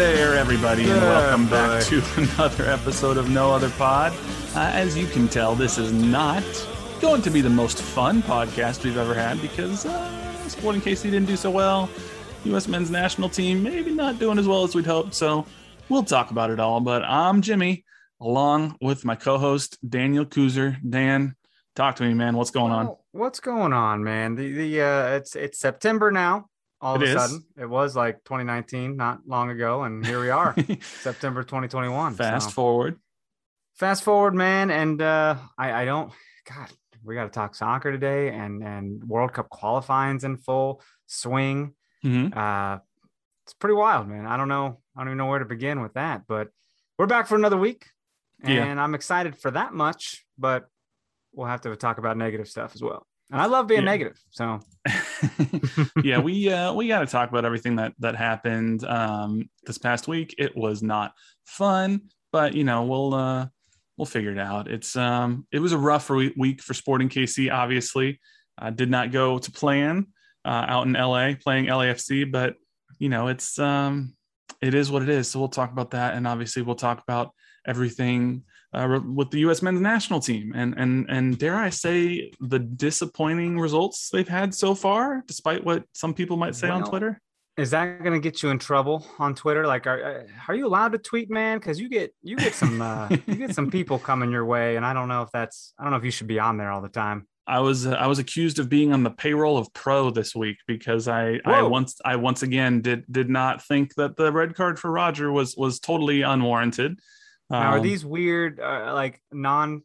There, everybody, and welcome back to another episode of No Other Pod. Uh, as you can tell, this is not going to be the most fun podcast we've ever had because uh, Sporting KC didn't do so well. U.S. men's national team maybe not doing as well as we'd hoped. So we'll talk about it all. But I'm Jimmy, along with my co-host Daniel Kuzer. Dan, talk to me, man. What's going on? Oh, what's going on, man? The the uh, it's it's September now. All It of a is. sudden, it was like 2019, not long ago, and here we are, September 2021. Fast So, forward. fast forward, man, and uh, I I don't. God, we got to talk soccer today, and and World Cup qualifying's in full swing. Mhm. Uh, it's pretty wild, man. I don't know. I don't even know where to begin with that, but we're back for another week, and Yeah. I'm excited for that much. But we'll have to talk about negative stuff as well. And I love being Yeah. negative, so yeah, we uh, we got to talk about everything that that happened um, this past week. It was not fun, but you know we'll uh, we'll figure it out. It's um, it was a rough week for Sporting KC. Obviously, uh, did not go to plan uh, out in LA playing LAFC, but you know it's um, it is what it is. So we'll talk about that, and obviously we'll talk about everything uh, with the U.S. men's national team, and and and dare I say the disappointing results they've had so far, despite what some people might say on Twitter. is that going to get you in trouble on Twitter? Like, are are you allowed to tweet, man? Because you get you get some uh, you get some people coming your way, and I don't know if that's I don't know if you should be on there all the time. I was uh, I was accused of being on the payroll of Pro this week because I I once I once again did did not think that the red card for Roger was was totally unwarranted. Now, are Um, these weird uh, like non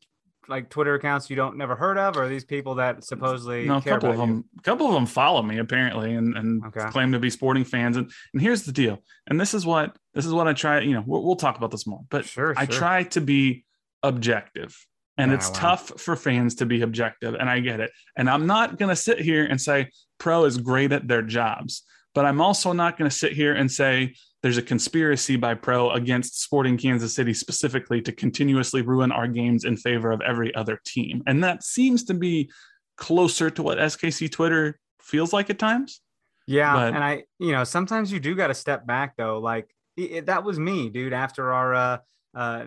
like Twitter accounts you don't never heard of, or are these people that supposedly no, a couple of them, a couple of them follow me apparently, and and Okay. claim to be sporting fans. And and here's the deal. And this is what this is what I try. You know, we'll, we'll talk about this more. But Sure, I sure. try to be objective, and it's wow. tough for fans to be objective, and I get it. And I'm not gonna sit here and say pro is great at their jobs, but I'm also not gonna sit here and say there's a conspiracy by pro against Sporting Kansas City specifically to continuously ruin our games in favor of every other team. And that seems to be closer to what SKC Twitter feels like at times. Yeah, But- and I, you know, sometimes you do got to step back though. Like it, that was me, dude. After our, uh, uh,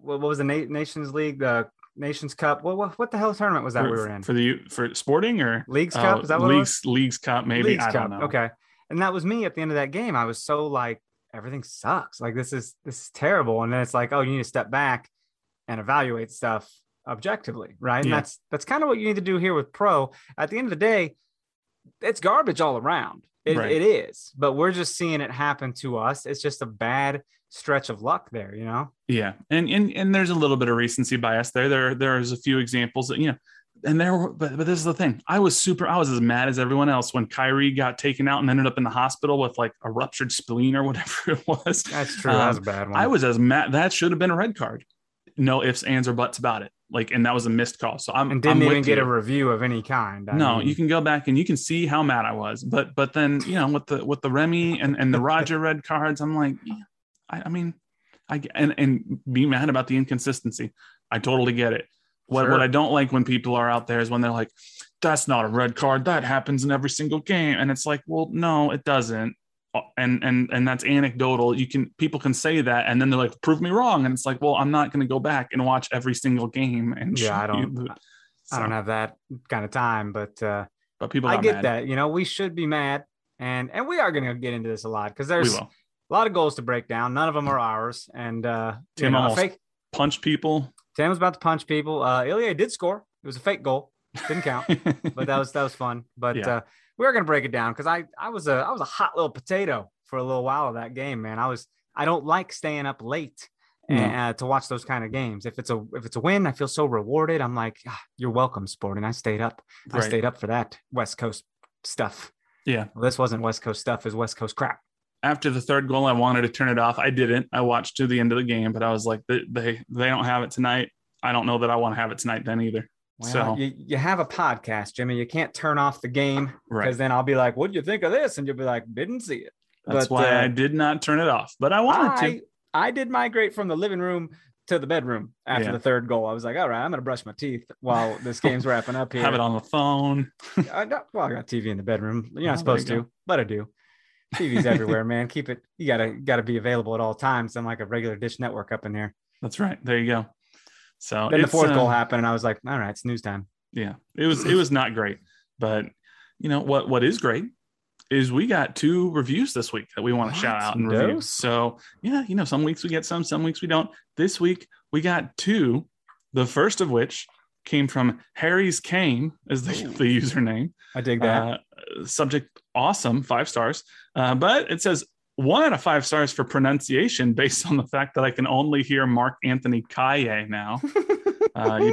what, was the Na- Nations League, the Nations Cup? What, what what the hell tournament was that for, we were in? for the for sporting or Leagues Cup? Oh, Is that what it leagues leagues cup maybe Leagues I Cup. don't know. Okay, and that was me at the end of that game. I was so like, everything sucks. Like this is this is terrible. And then it's like, oh, you need to step back and evaluate stuff objectively, right? And Yeah. that's that's kind of what you need to do here with pro. At the end of the day, it's garbage all around. It, Right. it is, but we're just seeing it happen to us. It's just a bad stretch of luck there, you know. Yeah, and and and there's a little bit of recency bias there. There there's a few examples that you know, and there. Were, but but this is the thing. I was super. I was as mad as everyone else when Khiry got taken out and ended up in the hospital with like a ruptured spleen or whatever it was. That's true. that was a Um, bad one. I was as mad. That should have been a red card. No ifs, ands, or buts about it. Like, and that was a missed call. So I'm and didn't I'm even get you. a review of any kind. I no, mean, you can go back and you can see how mad I was. But but then you know with the with the Remi and and the Roger red cards, I'm like, yeah, I, I mean, I and and be mad about the inconsistency. I totally get it. What Sure. what I don't like when people are out there is when they're like, "That's not a red card. That happens in every single game," and it's like, well, no, it doesn't. Uh, And and and that's anecdotal. You can people can say that, and then they're like, "Prove me wrong," and it's like, well, I'm not going to go back and watch every single game. And Yeah, I don't- the- I don't have that kind of time, but uh, But people, I get mad. that. You know, we should be mad, and and we are going to get into this a lot because We there's will a lot of goals to break down. None of them are ours, and uh, you Tim know, almost- fake. punch people. Tim was about to punch people. Uh, Ilie did score. It was a fake goal. Didn't count, but that was that was fun. But Yeah. uh, we going to break it down because I I was a I was a hot little potato for a little while of that game, man. I was I don't like staying up late. No. And, uh, to watch those kind of games, if it's a if it's a win, I feel so rewarded. I'm like, "Ah, you're welcome, sport, and I stayed up. I stayed up for that West Coast stuff. Yeah. Well, this wasn't West Coast stuff; it's West Coast crap. After the third goal, I wanted to turn it off. I didn't. I watched to the end of the game, but I was like, they they, they don't have it tonight. I don't know that I want to have it tonight then either. Well, So- you, you have a podcast, Jimmy. You can't turn off the game because Right. then I'll be like, "What do you think of this?" And you'll be like, "Didn't see it." That's But, why uh, I did not turn it off, but I wanted to. I, I did migrate from the living room to the bedroom after Yeah. the third goal. I was like, "All right, I'm gonna brush my teeth while this game's wrapping up here." Have it on the phone. I well, I got TV in the bedroom. You're Oh, not supposed you to, but I do. TV's everywhere, man. Keep it. You gotta gotta be available at all times. I'm like a regular dish network up in here. That's right. There you go. So Then the fourth uh, goal happened, and I was like, "All right, it's news time." Yeah, it was it was not great, but you know what? What is great is we got two reviews this week that we want to shout out and review. So yeah, you know, some weeks we get some, some weeks we don't. This week we got two. The first of which came from Harry's Kane, is the, the username. I dig that. Uh, subject awesome, five stars. Uh, but it says one out of five stars for pronunciation based on the fact that I can only hear Mark Anthony Kaye now. uh,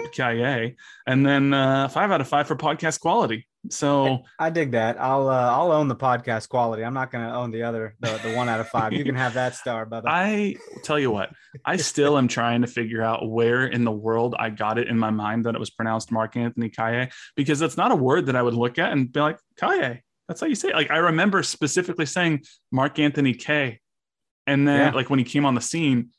and then uh, five out of five for podcast quality. So I dig that. I'll uh, I'll own the podcast quality. I'm not gonna own the other the, the one out of five. You can have that star, brother. I tell you what, I still am trying to figure out where in the world I got it in my mind that it was pronounced Mark Anthony Kaye because that's not a word that I would look at and be like Kaye. That's how you say it. Like I remember specifically saying Mark Anthony K, and then Yeah. like when he came on the scene,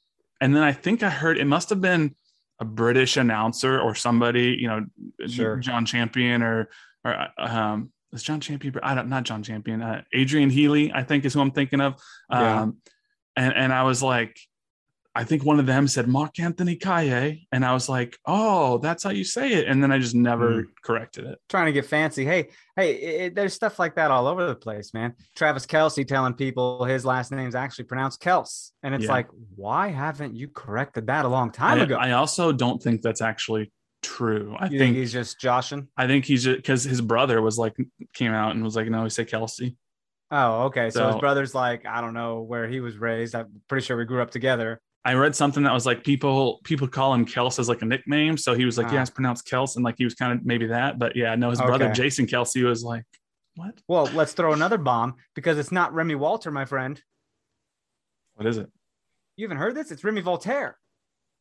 and then I think I heard it must have been a British announcer or somebody, you know, Sure. John Champion or or um is John Champion? I don't not John Champion. Uh, Adrian Healey, I think is who I'm thinking of. Yeah. Um, and and I was like, I think one of them said Mark Anthony Kaye, and I was like, oh, that's how you say it. And then I just never corrected it. trying to get fancy. Hey, hey, it- there's stuff like that all over the place, man. Travis Kelce telling people his last name's actually pronounced Kels, and it's Yeah. like, why haven't you corrected that a long time I, ago? I also don't think that's actually true. I you think think he's just joshing? I think he's just because his brother was like came out and was like, no, he said Kelsey. Oh, okay. So, his brother's like, I don't know where he was raised. I'm pretty sure we grew up together. I read something that was like people people call him Kels as like a nickname. So he was like, Ah. yeah, it's pronounced Kels, and like he was kind of maybe that. But yeah, no, his brother Jason Kelce was like, what? Well, let's throw another bomb because it's not Remi Walter, my friend. What is it? You haven't heard this? It's Remi Voltaire.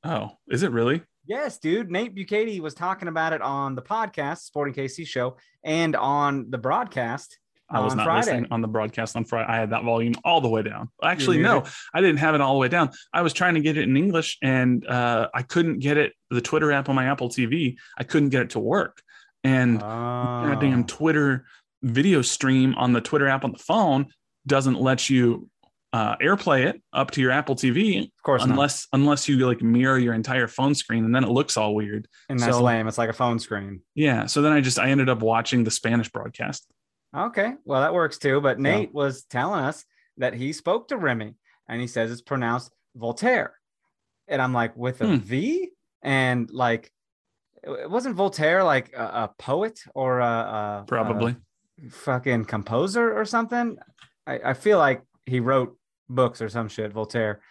Oh, is it really? Yes, dude. Nate Bukaty was talking about it on the podcast, Sporting KC show, and on the broadcast I was on not Friday. listening on the broadcast on Friday. I had that volume all the way down. Actually, no, I didn't have it all the way down. I was trying to get it in English and uh, I couldn't get it. The Twitter app on my Apple TV, I couldn't get it to work. And Oh. goddamn Twitter video stream on the Twitter app on the phone doesn't let you uh, AirPlay it up to your Apple TV of course not. unless unless you like mirror your entire phone screen, and then it looks all weird. And that's so- lame. It's like a phone screen. Yeah. So then I just I ended up watching the Spanish broadcast. Okay. Well, that works too. But Nate was telling us that he spoke to Remi and he says it's pronounced Voltaire. And I'm like, with a V, Hmm. And like, it wasn't Voltaire like a, a poet or a, a Probably. a fucking composer or something? I, I feel like he wrote books or some shit, Voltaire.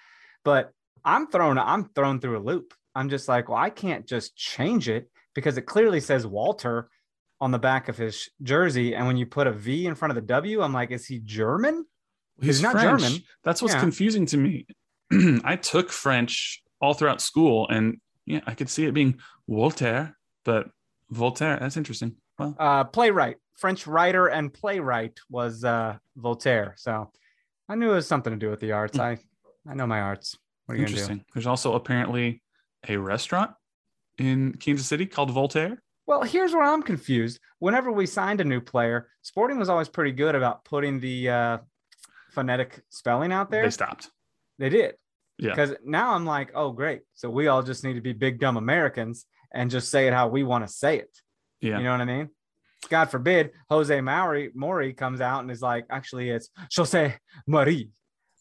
But I'm thrown, I'm thrown through a loop. I'm just like, well, I can't just change it because it clearly says Walter on the back of his jersey. And when you put a V in front of the W, I'm like, is he German? He's not French. German. That's what's Yeah. confusing to me. I took French all throughout school, and yeah, I could see it being Voltaire, but Voltaire. That's interesting. Well, Uh, playwright, French writer and playwright was uh, Voltaire. So I knew it was something to do with the arts. I, I know my arts. What are you gonna do? There's also apparently a restaurant in Kansas City called Voltaire? Well, here's where I'm confused. Whenever we signed a new player, Sporting was always pretty good about putting the uh, phonetic spelling out there. They stopped. They did. Yeah. Because now I'm like, oh, great. So we all just need to be big, dumb Americans and just say it how we want to say it. Yeah. You know what I mean? God forbid Jose Mauri Mauri comes out and is like, actually, it's Jose Marie.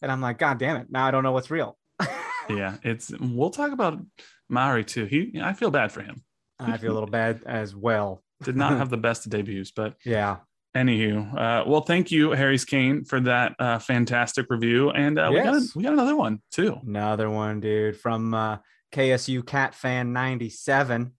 And I'm like, God damn it. Now I don't know what's real. yeah. It's we'll talk about Mauri too. He I feel bad for him. I feel a little bad as well. Did not have the best debuts, but Yeah. anywho, uh, well, thank you, Harry's Kane, for that uh, fantastic review, and uh, we got Yes. we got another one too. Another one, dude, from uh, KSU Cat Fan 97.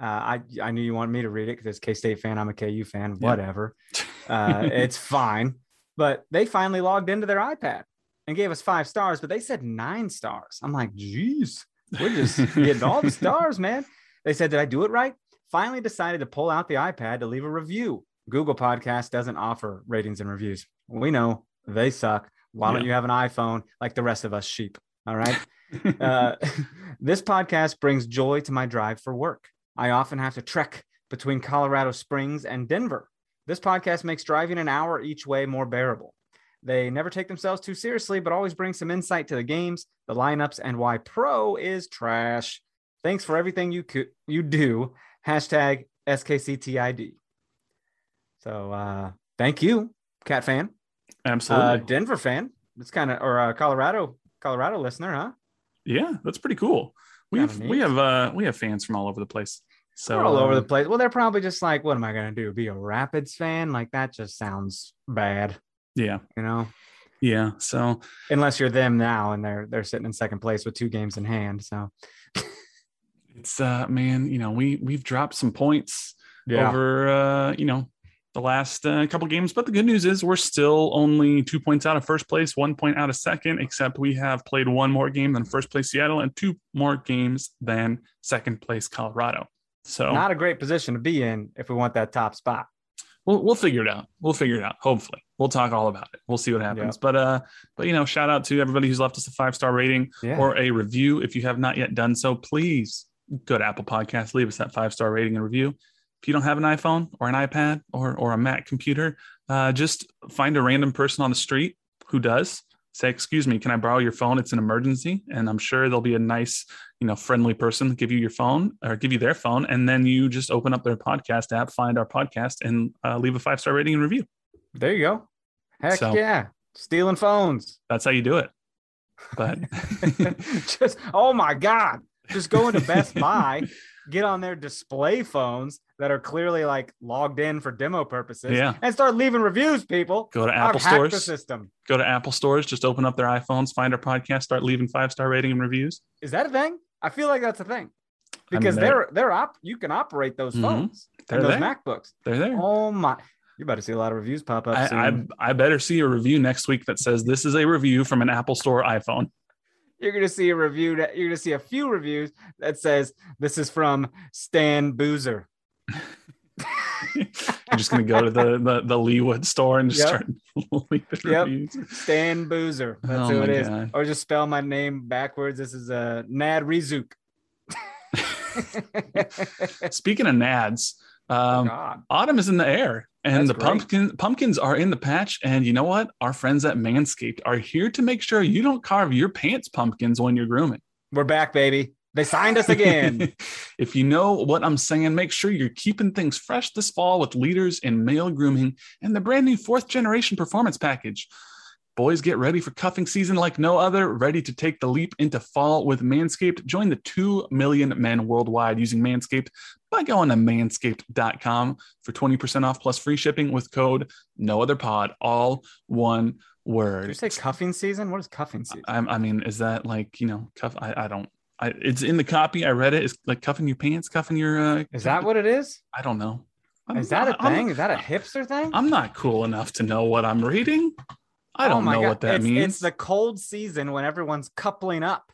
Uh, I I knew you wanted me to read it because it's K State fan. I'm a KU fan. Yeah. Whatever. Uh, it's fine. But they finally logged into their iPad and gave us five stars, but they said nine stars. I'm like, geez, we're just getting all the stars, man. They said, Did I do it right? Finally decided to pull out the iPad to leave a review. Google Podcast doesn't offer ratings and reviews. We know they suck. Why don't you have an iPhone like the rest of us sheep? All right. Uh, this podcast brings joy to my drive for work. I often have to trek between Colorado Springs and Denver. This podcast makes driving an hour each way more bearable. They never take themselves too seriously, but always bring some insight to the games, the lineups, and why pro is trash. Thanks for everything you co- you do. Hashtag SKCTID. So uh, thank you, Cat fan, Absolutely. uh, Denver fan. It's kind of or uh, Colorado Colorado listener, huh? yeah, that's pretty cool. We've we have uh we have fans from all over the place. So They're all over the place. Well, they're probably just like, what am I going to do? Be a Rapids fan? Like that just sounds bad, Yeah, you know. yeah. So Unless you're them now and they're they're sitting in second place with two games in hand. So it's uh man, you know, we we've dropped some points over uh, you know, the last uh, couple games, but the good news is we're still only 2 points out of first place, 1 point out of second, except we have played one more game than first place Seattle and two more games than second place Colorado. So not a great position to be in if we want that top spot. we'll we'll figure it out. We'll figure it out. Hopefully, we'll talk all about it. We'll see what happens. But uh, but you know, shout out to everybody who's left us a five star rating Yeah. or a review. If you have not yet done so, please go to Apple Podcasts, leave us that five star rating and review. If you don't have an iPhone or an iPad or or a Mac computer, uh, just find a random person on the street who does. Say, excuse me, can I borrow your phone? It's an emergency, and I'm sure there'll be a nice, you know, friendly person give you your phone or give you their phone, and then you just open up their podcast app, find our podcast, and uh, leave a five star rating and review. There you go. Heck So- yeah. Stealing phones. That's how you do it. But just oh my God. Just go into Best Buy, get on their display phones that are clearly like logged in for demo purposes. Yeah. And start leaving reviews, people. go to I've Apple hacked the stores. system. Go to Apple stores. Just open up their iPhones, find our podcast, start leaving five star rating and reviews. Is that a thing? I feel like that's a thing. I mean, Because they're- they're they're op you can operate those Mhm. phones They're and those there. MacBooks. They're there. Oh my you better see a lot of reviews pop up I, soon. I I better see a review next week that says this is a review from an Apple Store iPhone. You're gonna see a review that you're gonna see a few reviews that says this is from Stan Boozer. I'm just gonna go to the the, the Leawood store and just Yep. start leaving Yep. reviews. Stan Boozer. That's Oh who it is. God. Or just spell my name backwards. This is uh, Nad Rizuk. Speaking of nads, um, God. autumn is in the air and That's the great. pumpkin pumpkins are in the patch and you know what our friends at manscaped are here to make sure you don't carve your pants pumpkins when you're grooming We're back, baby. They signed us again. if you know what i'm saying make sure you're keeping things fresh this fall with leaders in male grooming and the brand new fourth generation performance package Boys, get ready for cuffing season like no other. Ready to take the leap into fall with Manscaped? Join the 2 million men worldwide using Manscaped by going to manscaped.com for 20% off plus free shipping with code no other pod, all one Did word. you say cuffing season? What is cuffing season? I, I mean, is that like, you know, cuff? I, I don't, I, it's in the copy. I read it. It's like cuffing your pants, cuffing your, uh, Is that what it is? I don't know. I'm- Is that a I'm- thing? Is that a hipster thing? I'm not cool enough to know what I'm reading. I Oh don't my know God. what that it's, means. It's the cold season when everyone's coupling up.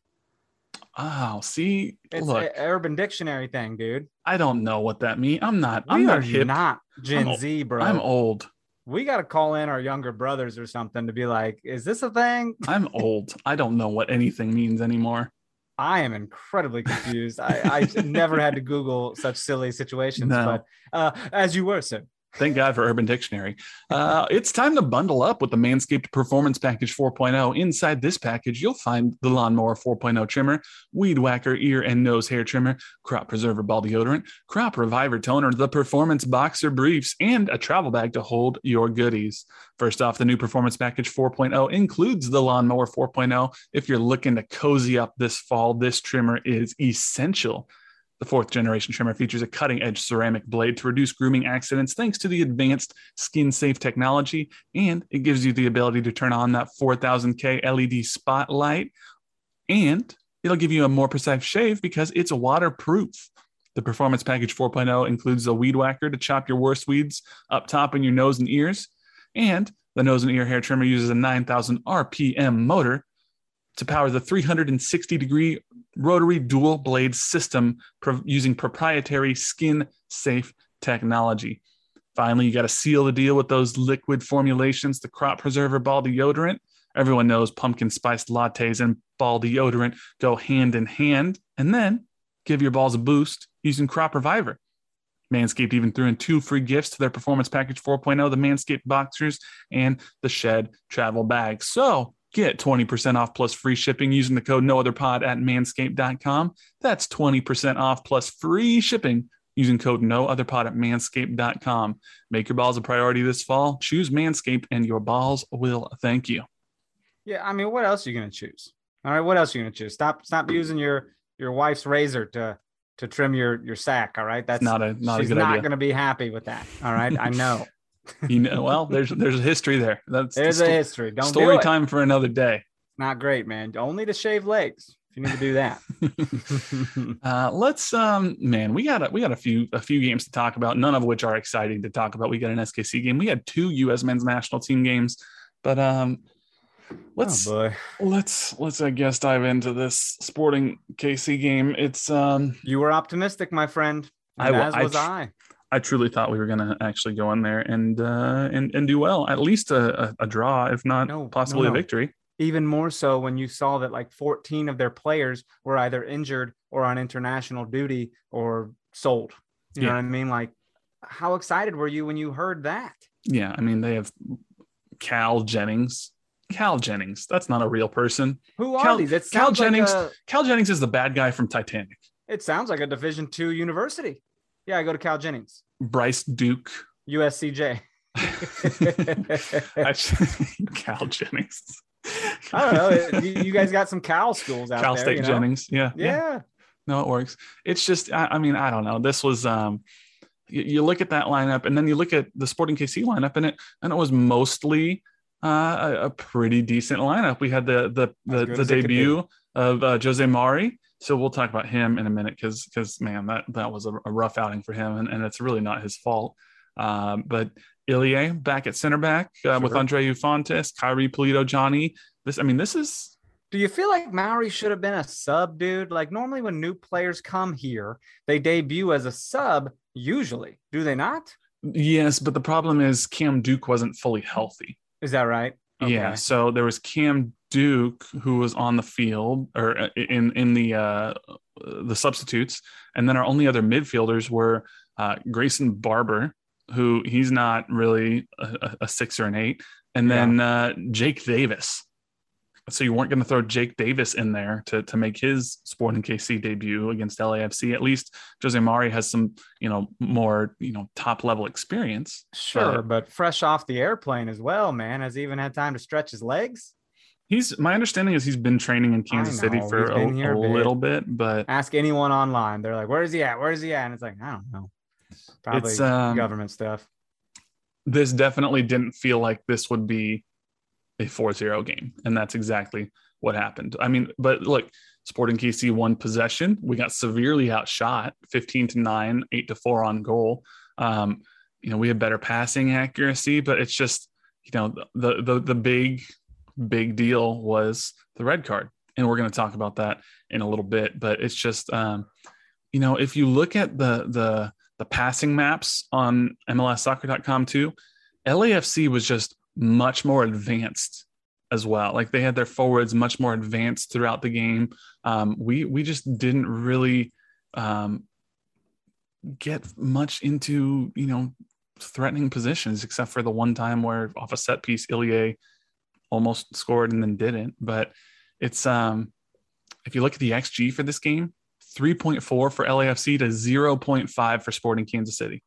Oh, see, It's look, an Urban Dictionary thing, dude. I don't know what that means. I'm not. I'm we not are hip. not Gen I'm Z, bro. I'm old. we got to call in our younger brothers or something to be like, is this a thing? I'm old. I don't know what anything means anymore. I am incredibly confused. I, I never had to Google such silly situations, No. but uh, as you were, sir. Thank God for Urban Dictionary. Uh, it's time to bundle up with the Manscaped Performance Package 4.0. Inside this package, you'll find the Lawnmower 4.0 trimmer, Weed Whacker ear and nose hair trimmer, Crop Preserver ball deodorant, Crop Reviver toner, the Performance Boxer briefs, and a travel bag to hold your goodies. First off, the new Performance Package 4.0 includes the Lawnmower 4.0. If you're looking to cozy up this fall, this trimmer is essential. The fourth generation trimmer features a cutting edge ceramic blade to reduce grooming accidents thanks to the advanced skin safe technology. And it gives you the ability to turn on that 4000K LED spotlight. And it'll give you a more precise shave because it's waterproof. The Performance Package 4.0 includes a weed whacker to chop your worst weeds up top in your nose and ears. And the nose and ear hair trimmer uses a 9000 RPM motor to power the 360 degree rotary dual blade system pro- using proprietary skin safe technology. Finally, you got to seal the deal with those liquid formulations, the crop preserver ball deodorant. Everyone knows pumpkin spiced lattes and ball deodorant go hand in hand. And then give your balls a boost using Crop Reviver. Manscaped even threw in two free gifts to their Performance Package 4.0 the Manscaped Boxers and the Shed Travel Bag. So get 20% off plus free shipping using the code no other pod at manscaped.com. That's 20% off plus free shipping using code no other pod at manscaped.com. Make your balls a priority this fall. Choose Manscaped and your balls will thank you. Yeah, I mean, what else are you gonna choose? All right, what else are you gonna choose? Stop, stop using your your wife's razor to to trim your your sack. All right, that's Not a not she's a good not idea. gonna be happy with that. All right, I know. You know, well, there's there's a history there. That's the There's a history. Don't story do time for another day. Not great, man. Only to shave legs. If you need to do that. Uh, let's um man, we got a, we got a few a few games to talk about, none of which are exciting to talk about. We got an SKC game. We had two US men's national team games, but um let's oh boy, let's let's I guess dive into this sporting KC game. It's um you were optimistic, my friend. I And wa- as I was I. I truly thought we were gonna actually go in there and uh and, and do well, at least a, a, a draw, if not No, no, possibly no. a victory. Even more so when you saw that like 14 of their players were either injured or on international duty or sold. You know what I mean? Like, how excited were you when you heard that? Yeah, I mean they have Cal Jennings. Cal Jennings, that's not a real person. Who are Cal- these? It Cal sounds like Jennings- a- Cal Jennings is the bad guy from Titanic. it sounds like a Division two university. Yeah, I go to Cal Jennings, Bryce Duke. USCJ. Cal Jennings. I don't know. You, guys got some Cal schools out Cal there. Cal State you know? Jennings. Yeah, Yeah. No, it works. It's just, I, I mean, I don't know. This was, um, you, you look at that lineup, and then you look at the Sporting KC lineup, and it and it was mostly uh, a, a pretty decent lineup. We had the the the, the as it could debut of uh, Jose Mauri. So we'll talk about him in a minute because because man, that that was a, a rough outing for him, and, and it's really not his fault. Um, but Ilie back at center back uh, with Sure. Andreu Fontàs, Khiry Pulido, Johnny. This, I mean, this is Do you feel like Mauri should have been a sub, dude? Like normally when new players come here, they debut as a sub, usually. Do they not? yes, but the problem is Cam Duke wasn't fully healthy. Is that right? Yeah, so there was Cam Duke who was on the field or uh, in in the uh, the substitutes, and then our only other midfielders were uh, Grayson Barber, who he's not really a, a- six or an eight, and Yeah. then uh, Jake Davis. So you weren't going to throw Jake Davis in there to to make his Sporting KC debut against LAFC. At least Jose Mauri has some you know more you know top level experience. Sure, Uh, but fresh off the airplane as well, man. Has he even had time to stretch his legs? He's my understanding is he's been training in Kansas City for a, a little bit, but Ask anyone online. They're like, "Where's he at? Where's he at?" And it's like, I don't know. Probably It's, um, government stuff. this definitely didn't feel like this would be a 4-0 game. And that's exactly what happened. I mean, but look, Sporting KC won possession. We got severely outshot, 15 to 9, 8 to 4 on goal. Um, you know, we had better passing accuracy, but it's just, you know, the the the big, big deal was the red card. And we're going to talk about that in a little bit. But it's just um, you know, if you look at the the the passing maps on MLSsoccer.com too, LAFC was just much more advanced as well. Like they had their forwards much more advanced throughout the game. Um, we we just didn't really um, get much into you know threatening positions except for the one time where off a set piece Ilie almost scored and then didn't. But it's um if you look at the XG for this game, 3.4 for LAFC to 0.5 for Sporting Kansas City.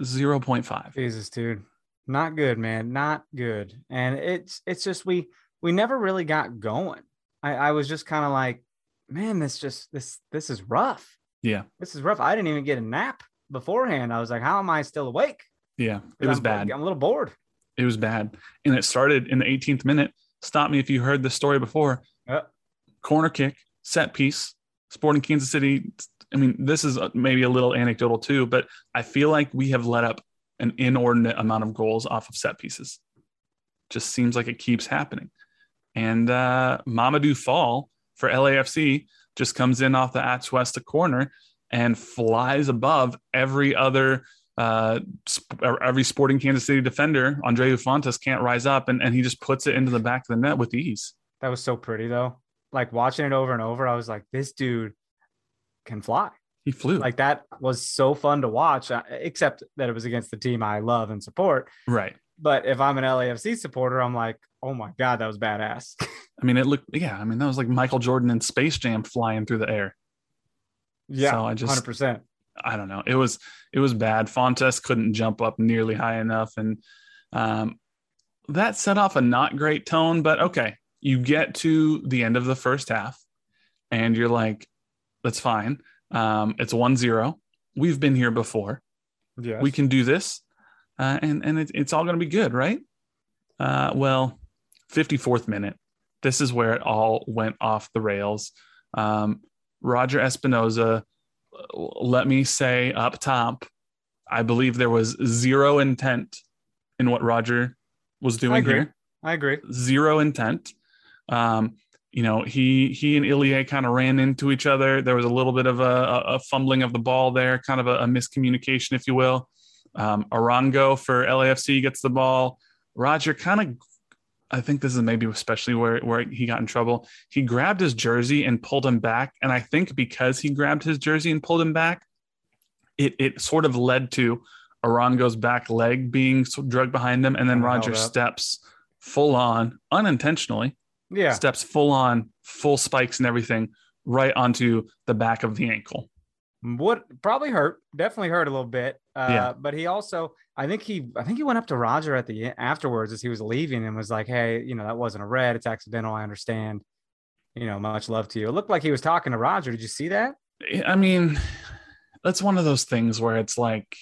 0.5. Jesus, dude. Not good, man. Not good. And it's it's just we we never really got going. I, I was just kind of like, man, this just this this is rough. Yeah. This is rough. I didn't even get a nap beforehand. I was like, how am I still awake? Yeah. It was I'm, bad. I'm a little bored. It was bad. And it started in the 18th minute. Stop me if you heard the story before. Uh, Corner kick, set piece, Sporting Kansas City. I mean, this is maybe a little anecdotal too, but I feel like we have let up an inordinate amount of goals off of set pieces. Just seems like it keeps happening. And uh, Mamadou Fall for LAFC just comes in off the Atuesta corner and flies above every other uh, sp- every sporting Kansas City defender. Andreu Fontàs can't rise up, and, and he just puts it into the back of the net with ease. That was so pretty though. Like watching it over and over, I was like, this dude can fly. He flew. Like that was so fun to watch, uh, except that it was against the team I love and support. right. But if I'm an LAFC supporter, I'm like, oh my God, that was badass. I mean, it looked, yeah, I mean, that was like Michael Jordan in Space Jam flying through the air. yeah, So I just- 100%. I don't know. It was it was bad. Fontàs couldn't jump up nearly high enough, and um, that set off a not great tone. But okay, you get to the end of the first half, and you're like, "That's fine. Um, it's 1-0. We've been here before. Yeah. We can do this, uh, and and it, it's all going to be good, right?" Uh, well, 54th minute. This is where it all went off the rails. Um, Roger Espinoza let me say up top, I believe there was zero intent in what Roger was doing agree. here. I agree. Zero intent. Um, you know, he he and Ilie kind of ran into each other. There was a little bit of a, a fumbling of the ball there, kind of a, a miscommunication, if you will. Um, Arango for LAFC gets the ball. Roger kind of I think this is maybe especially where, where he got in trouble. He grabbed his jersey and pulled him back. And I think because he grabbed his jersey and pulled him back, it, it sort of led to Arango's back leg being dragged behind him. And then Roger steps full on, unintentionally, Yeah. steps full on, full spikes and everything right onto the back of the ankle. What probably hurt, definitely hurt a little bit. Uh, Yeah. But he also, I think he, I think he went up to Roger at the afterwards as he was leaving and was like, "Hey, you know that wasn't a red. It's accidental. I understand. You know, much love to you." It looked like he was talking to Roger. Did you see that? I mean, that's one of those things where it's like,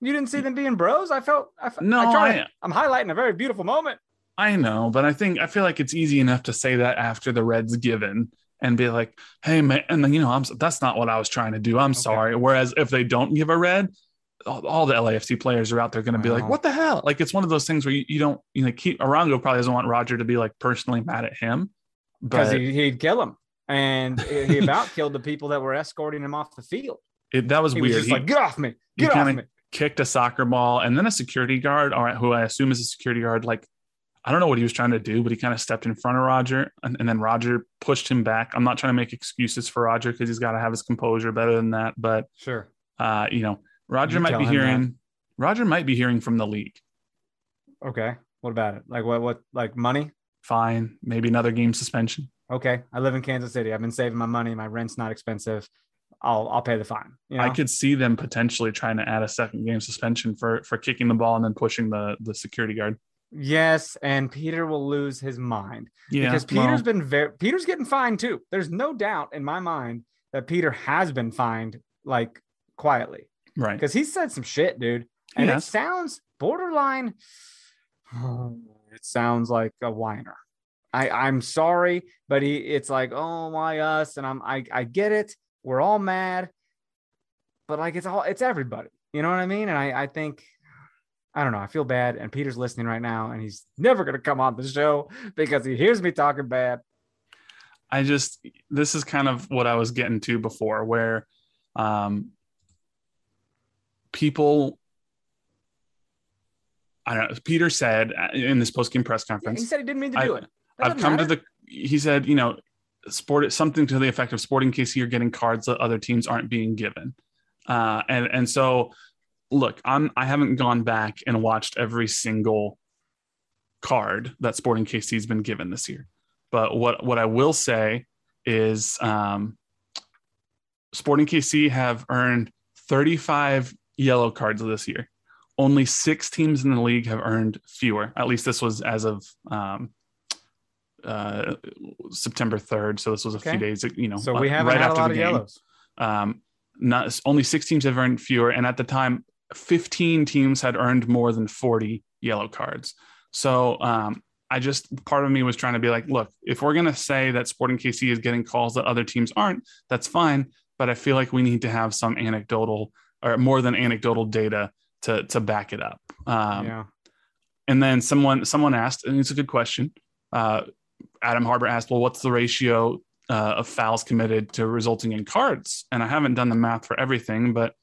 You didn't see them being bros. I felt. I, No, I I'm highlighting a very beautiful moment. I know, but I think I feel like it's easy enough to say that after the Reds given and be like, "Hey, man," and then you know, I'm that's not what I was trying to do. I'm sorry. Whereas if they don't give a red, all, all the LAFC players are out there going to be like, "What the hell?" Like it's one of those things where you, you don't, you know, keep Arango probably doesn't want Roger to be like personally mad at him, because but he, he'd kill him, and he about killed the people that were escorting him off the field. it, that was He was weird. just He like, "Get off me! he Get off me!" kicked a soccer ball and then a security guard, all right, who I assume is a security guard, like. I don't know what he was trying to do, but he kind of stepped in front of Roger and, and then Roger pushed him back. I'm not trying to make excuses for Roger because he's got to have his composure better than that. But Sure. uh, you know, Roger You might be hearing Roger might be hearing from the league. Okay. What about it? Like what? What? Like money? Fine, maybe another game suspension. Okay. I live in Kansas City. I've been saving my money. My rent's not expensive. I'll I'll pay the fine. You know? I could see them potentially trying to add a second game suspension for for kicking the ball and then pushing the the security guard. Yes, and Peter will lose his mind Yeah, because Peter's well, been very Peter's getting fined too. There's no doubt in my mind that Peter has been fined like quietly right. because he said some shit, dude. And He it sounds borderline. It sounds like a whiner. I I'm sorry, but he it's like oh why us and I'm I I get it. We're all mad, but like it's all it's everybody. You know what I mean? And I I think I don't know. I feel bad. And Peter's listening right now, and he's never gonna come on the show because he hears me talking bad. I just this is kind of what I was getting to before, where um, people. I don't know. Peter said uh, in this post game press Yeah, conference, he said he didn't mean to do I- it. That I've come matter. to the. He said, you know, sport something to the effect of Sporting KC are getting cards that other teams aren't being given, uh, and and so look, I'm I haven't gone back and watched every single card that Sporting KC has been given this year, but what what I will say is, um, Sporting KC have earned 35 yellow cards this year. Only six teams in the league have earned fewer. At least this was as of um, uh, September 3rd. So this was a Okay. few days, you know, so uh, we haven't right had a after lot the of game. yellows. Um, not only six teams have earned fewer, and at the time, 15 teams had earned more than 40 yellow cards. So um, I just part of me was trying to be like, look, if we're gonna say that Sporting KC is getting calls that other teams aren't, that's fine. But I feel like we need to have some anecdotal or more than anecdotal data to to back it up. Um, yeah. and then someone someone asked, and it's a good question. Uh, Adam Harbor asked, "Well, what's the ratio uh, of fouls committed to resulting in cards?" And I haven't done the math for everything, but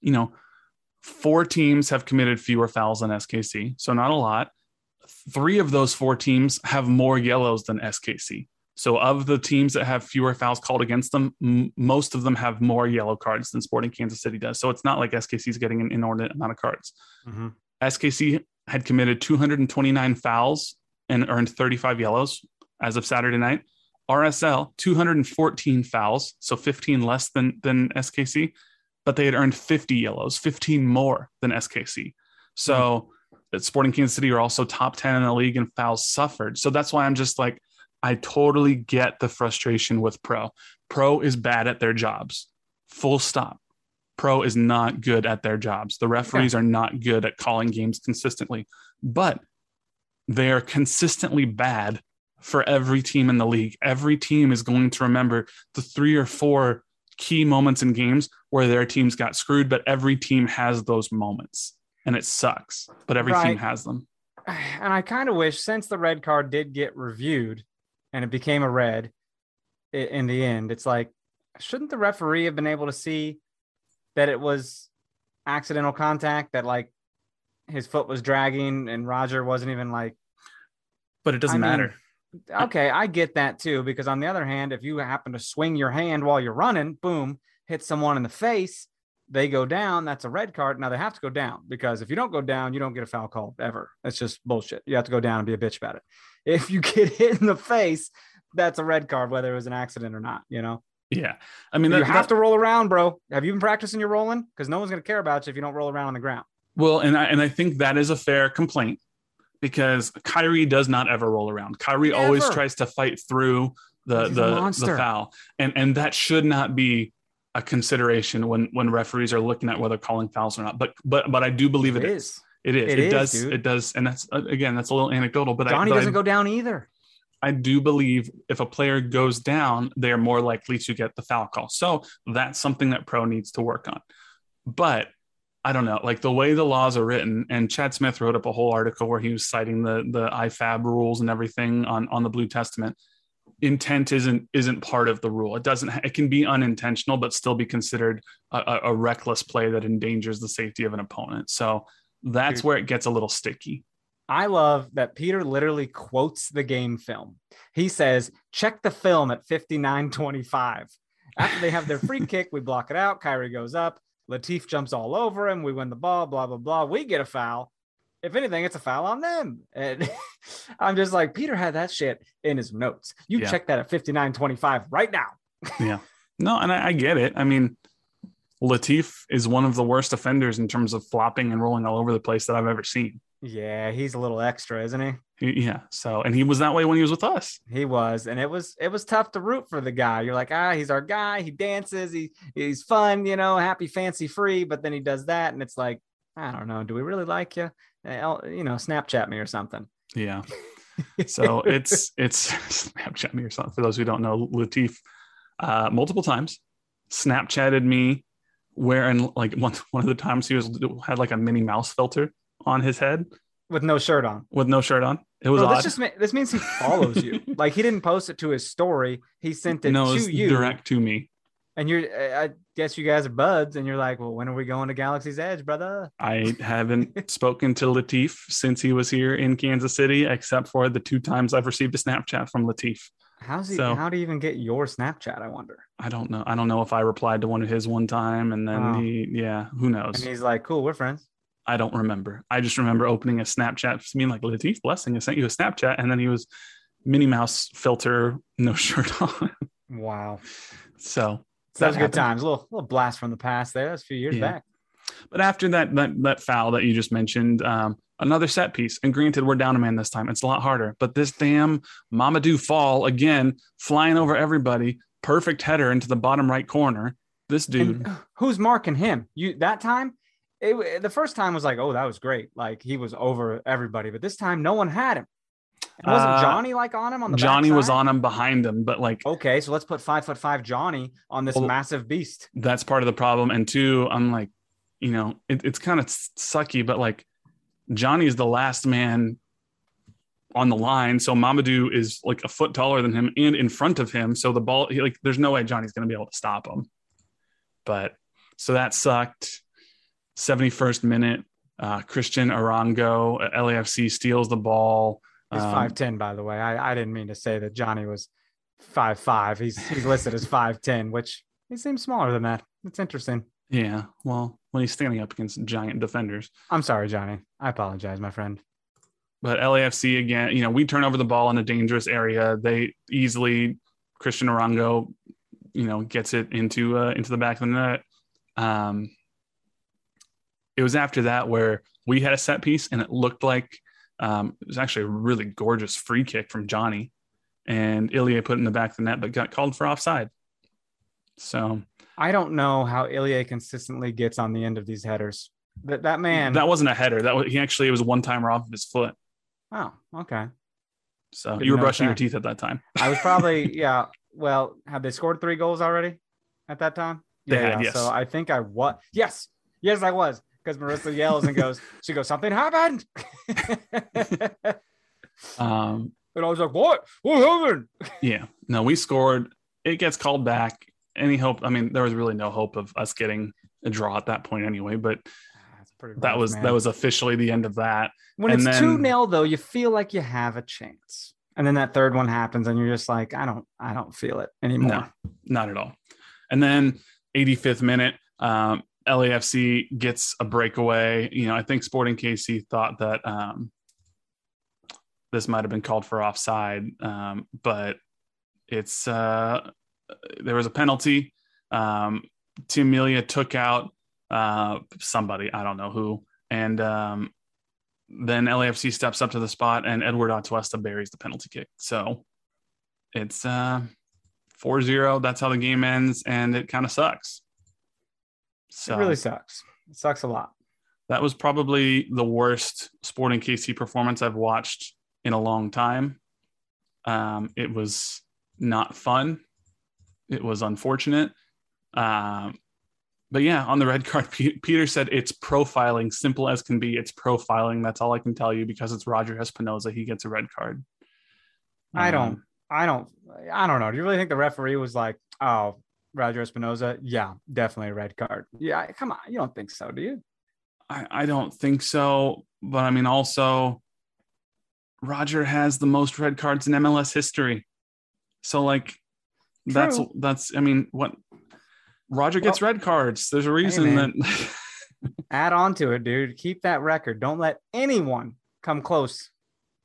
you know, four teams have committed fewer fouls than SKC, so not a lot. Three of those four teams have more yellows than SKC. So, of the teams that have fewer fouls called against them, m- most of them have more yellow cards than Sporting Kansas City does. So, it's not like SKC is getting an inordinate amount of cards. Mhm. SKC had committed 229 fouls and earned 35 yellows as of Saturday night. RSL 214 fouls, so 15 less than than SKC, but they had earned 50 yellows, 15 more than SKC. So hmm. that Sporting Kansas City are also top 10 in the league in fouls suffered. So that's why I'm just like I totally get the frustration with Pro. Pro is bad at their jobs. Full stop. Pro is not good at their jobs. The referees are not good at calling games consistently, but they are consistently bad for every team in the league. Every team is going to remember the three or four key moments in games where their teams got screwed, but every team has those moments and it sucks, but every team has them. and I kind of wish since the red card did get reviewed and it became a red in the end, it's like, shouldn't the referee have been able to see that it was accidental contact, that like his foot was dragging and Roger wasn't even like, But it doesn't I mean, matter. Okay, I get that too. Because on the other hand, if you happen to swing your hand while you're running, boom, hit someone in the face, they go down. That's a red card. Now they have to go down because if you don't go down, you don't get a foul call ever. That's just bullshit. You have to go down and be a bitch about it. If you get hit in the face, that's a red card, whether it was an accident or not. You know, Yeah. I mean, you that, have that- to roll around, bro. Have you been practicing your rolling? Because no one's gonna care about you if you don't roll around on the ground. Well, and I, and I think that is a fair complaint because Khiry does not ever roll around. Khiry always tries to fight through the He's the, the foul, and and that should not be a consideration when when referees are looking at whether calling fouls or not. But but but I do believe it is. It is. It It, is, does. dude. It does. And that's again, that's a little anecdotal, but Donnie I, but doesn't I, go down either. I do believe if a player goes down, they are more likely to get the foul call. So that's something that pro needs to work on. But I don't know, like the way the laws are written, and Chad Smith wrote up a whole article where he was citing the the IFAB rules and everything on on the Blue Testament. Intent isn't isn't part of the rule. It doesn't. It can be unintentional, but still be considered a, a, reckless play that endangers the safety of an opponent. So that's Dude. where it gets a little sticky. I love that Peter literally quotes the game film. He says, check the film at 59.25. After they have their free kick, we block it out. Khiry goes up. Latif jumps all over him. We win the ball, blah, blah, blah. We get a foul. If anything, it's a foul on them. And I'm just like, Peter had that shit in his notes. You Yeah. check that at 59.25 right now. Yeah. No, and I, I get it. I mean, Latif is one of the worst offenders in terms of flopping and rolling all over the place that I've ever seen. Yeah, he's a little extra, isn't he? He- yeah. So, and he was that way when he was with us. He was, and it was it was tough to root for the guy. You're like, ah, he's our guy. He dances. He he's fun, you know, happy, fancy, free. But then he does that, and it's like, I don't know. Do we really like you? Uh, You know, Snapchat me or something. Yeah. So it's it's Snapchat me or something. For those who don't know, Latif uh, multiple times Snapchatted me wearing like one one of the times he was had like a Minnie Mouse filter on his head with no shirt on. with no shirt on. It was Bro, this just ma- this means he follows you. like he didn't post it to his story. He sent it no, it to was you. direct to me. And you're, I guess you guys are buds, and you're like, well, when are we going to Galaxy's Edge, brother? I haven't spoken to Latif since he was here in Kansas City, except for the two times I've received a Snapchat from Latif. How's he? So- how do you even get your Snapchat? I wonder. I don't know. I don't know if I replied to one of his one time and then Oh. he, yeah, who knows? And he's like, cool, we're friends. I don't remember. I just remember opening a Snapchat, being like, Latif Blessing, I sent you a Snapchat. And then he was Minnie Mouse filter, no shirt on. Wow. so So those that good times. A little, little blast from the past there. That's a few years Yeah. back. But after that, that that foul that you just mentioned, um, another set piece. And granted, we're down a man this time. It's a lot harder. But this damn Mamadou fall again, flying over everybody, perfect header into the bottom right corner. This dude, And who's marking him? You that time? It, the first time was like, oh, that was great. Like he was over everybody, but this time no one had him. And wasn't Uh, Johnny like on him on the Johnny was on him behind him, but like Okay, so let's put five foot five Johnny on this Well, massive beast. that's part of the problem. And two, I'm like, you know, it, it's kind of sucky, but like Johnny's the last man on the line. So Mamadou is like a foot taller than him and in front of him. So the ball, he, like, there's no way Johnny's going to be able to stop him. But so that sucked. 71st minute, uh, Cristian Arango at LAFC steals the ball. He's Um, five ten, by the way. I, I didn't mean to say that Johnny was five five. He's he's listed as five ten, which he seems smaller than that. It's interesting. Yeah. Well, when he's standing up against giant defenders. I'm sorry, Johnny. I apologize, my friend. But LAFC again, you know, we turn over the ball in a dangerous area. They easily Cristian Arango, you know, gets it into uh, into the back of the net. Um, it was after that where we had a set piece, and it looked like um, it was actually a really gorgeous free kick from Johnny, and Ilie put it in the back of the net, but got called for offside. So I don't know how Ilie consistently gets on the end of these headers. That that man. that wasn't a header. That was he actually it was one timer off of his foot. oh, okay. So Didn't you were brushing your teeth at that time. I was probably yeah. Well, have they scored three goals already at that time? They yeah, had, yeah. yes. So I think I was. Yes, yes, I was. Because Marissa yells and goes, she goes, something happened. um, and I was like, what? What happened? Yeah, no, we scored. It gets called back. Any hope? I mean, there was really no hope of us getting a draw at that point anyway. But That's pretty. that was man. that was officially the end of that. when and it's two 0 though. You feel like you have a chance, and then that third one happens, and you're just like, I don't, I don't feel it anymore. No, not at all. And then 85th minute, um, LAFC gets a breakaway. You know, I think Sporting KC thought that um, this might have been called for offside, um, but it's uh, there was a penalty. Um, Tim Melia took out uh, somebody, I don't know who, and um, then LAFC steps up to the spot, and Eduard Atuesta buries the penalty kick. So it's uh, 4-0 that's how the game ends and it kind of sucks so It really sucks. It sucks a lot. that was probably the worst sporting kc performance i've watched in a long time um, it was not fun it was unfortunate um, but yeah on the red card Pe- peter said it's profiling simple as can be it's profiling that's all i can tell you because it's roger espinoza he gets a red card I don't. Um, I don't. I don't know. Do you really think the referee was like, "Oh, Roger Espinoza, yeah, definitely a red card"? Yeah, come on. You don't think so, do you? I, I don't think so. But I mean, also, Roger has the most red cards in MLS history. So, like, that's True. that's. I mean, what Roger gets red cards. There's a reason man. that. Add on to it, dude. Keep that record. Don't let anyone come close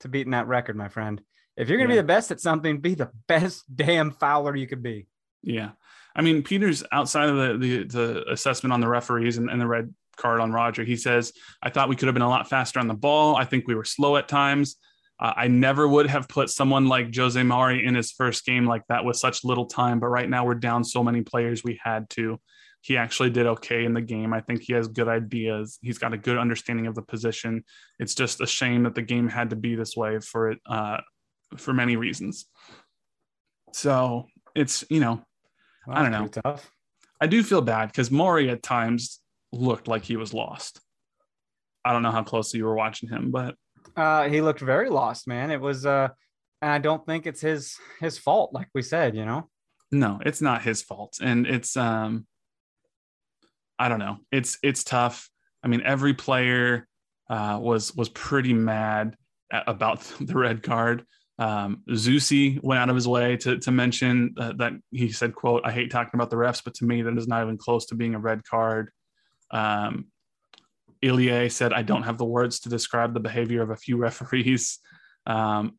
to beating that record, my friend. If you're gonna Yeah. be the best at something, be the best damn fouler you could be. Yeah, I mean, Peter's outside of the the, the assessment on the referees and, and the red card on Roger. He says, "I thought we could have been a lot faster on the ball. I think we were slow at times." Uh, I never would have put someone like Jose Mauri in his first game like that with such little time. But right now we're down so many players, we had to. He actually did okay in the game. I think he has good ideas. He's got a good understanding of the position. It's just a shame that the game had to be this way for it uh, for many reasons. So it's you know I don't know. Tough. I do feel bad because Mauri at times looked like he was lost. I don't know how closely you were watching him, but Uh, he looked very lost, man. It was, uh, and I don't think it's his his fault, like we said. You know, No, it's not his fault, and it's um, I don't know. It's it's tough. I mean, every player uh, was was pretty mad about the red card. Um, Zusi went out of his way to to mention uh, that he said, "quote I hate talking about the refs, but to me that is not even close to being a red card." Um, Ilie said, "I don't have the words to describe the behavior of a few referees." Um,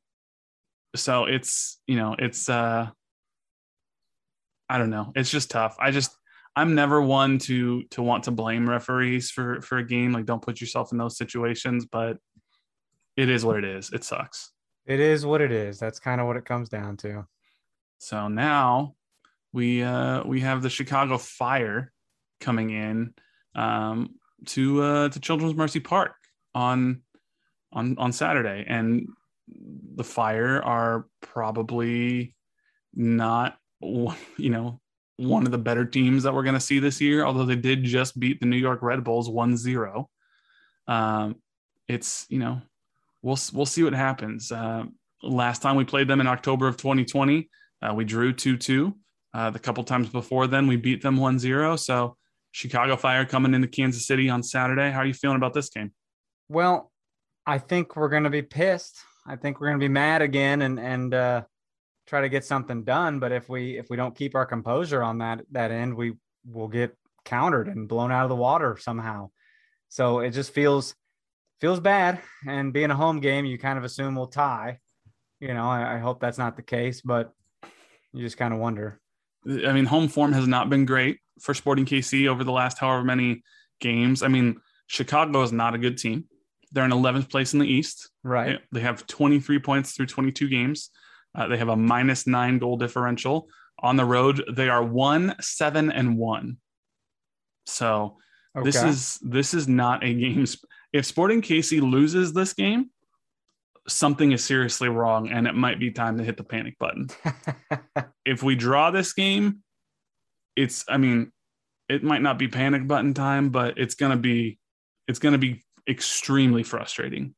so it's you know it's uh, I don't know. It's just tough. I just I'm never one to to want to blame referees for for a game. Like, don't put yourself in those situations, but it is what it is. It sucks. It is what it is. That's kind of what it comes down to. So now we uh, we have the Chicago Fire coming in um, to uh, to Children's Mercy Park on on on Saturday, and the Fire are probably not you know one of the better teams that we're going to see this year. Although they did just beat the New York Red Bulls 1-0. Um, it's you know we'll we'll see what happens. Uh, last time we played them in October of 2020, uh, we drew 2-2. Uh, the couple times before then, we beat them 1-0. So Chicago Fire coming into Kansas City on Saturday. How are you feeling about this game? Well, I think we're going to be pissed. I think we're going to be mad again and and uh, try to get something done. But if we if we don't keep our composure on that that end, we will get countered and blown out of the water somehow. So it just feels feels bad. And being a home game, you kind of assume we'll tie. You know, I, I hope that's not the case, but you just kind of wonder. I mean, home form has not been great for Sporting KC over the last however many games. I mean, Chicago is not a good team. They're in 11th place in the East. Right. They have 23 points through 22 games. Uh, they have a minus nine goal differential. On the road, they are one, seven, and one. So okay. this is this is not a game. If Sporting KC loses this game, something is seriously wrong, and it might be time to hit the panic button. if we draw this game, it's I mean, it might not be panic button time, but it's gonna be it's gonna be extremely frustrating.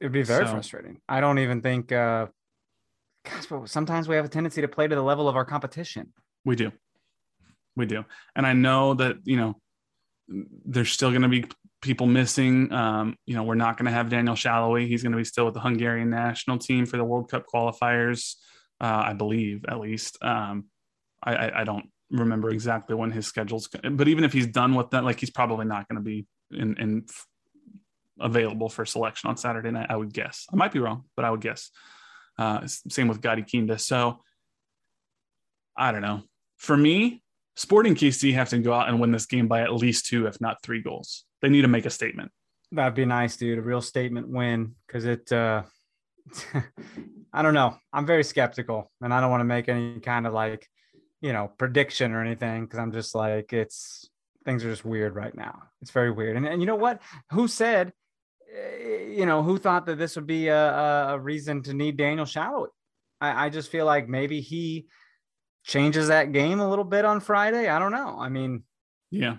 It'd be very so, frustrating. I don't even think uh gosh, but sometimes we have a tendency to play to the level of our competition. We do. We do. And I know that, you know, there's still going to be people missing. Um, you know, we're not going to have Daniel Salloi. He's going to be still with the Hungarian national team for the World Cup qualifiers, uh, I believe, at least. Um, I, I, I, don't remember exactly when his schedule's, but even if he's done with that, like he's probably not going to be in, in available for selection on Saturday night. I would guess. I might be wrong, but I would guess. Uh, same with Gadi Kinda. So I don't know. For me, Sporting KC have to go out and win this game by at least two, if not three goals. They need to make a statement. That'd be nice, dude. A real statement win because it. Uh, I don't know. I'm very skeptical, and I don't want to make any kind of like, you know, prediction or anything because I'm just like it's things are just weird right now. It's very weird. And and you know what? Who said Eh, you know, who thought that this would be a, a reason to need Daniel Salloi? I, I just feel like maybe he changes that game a little bit on Friday. I don't know. I mean, yeah.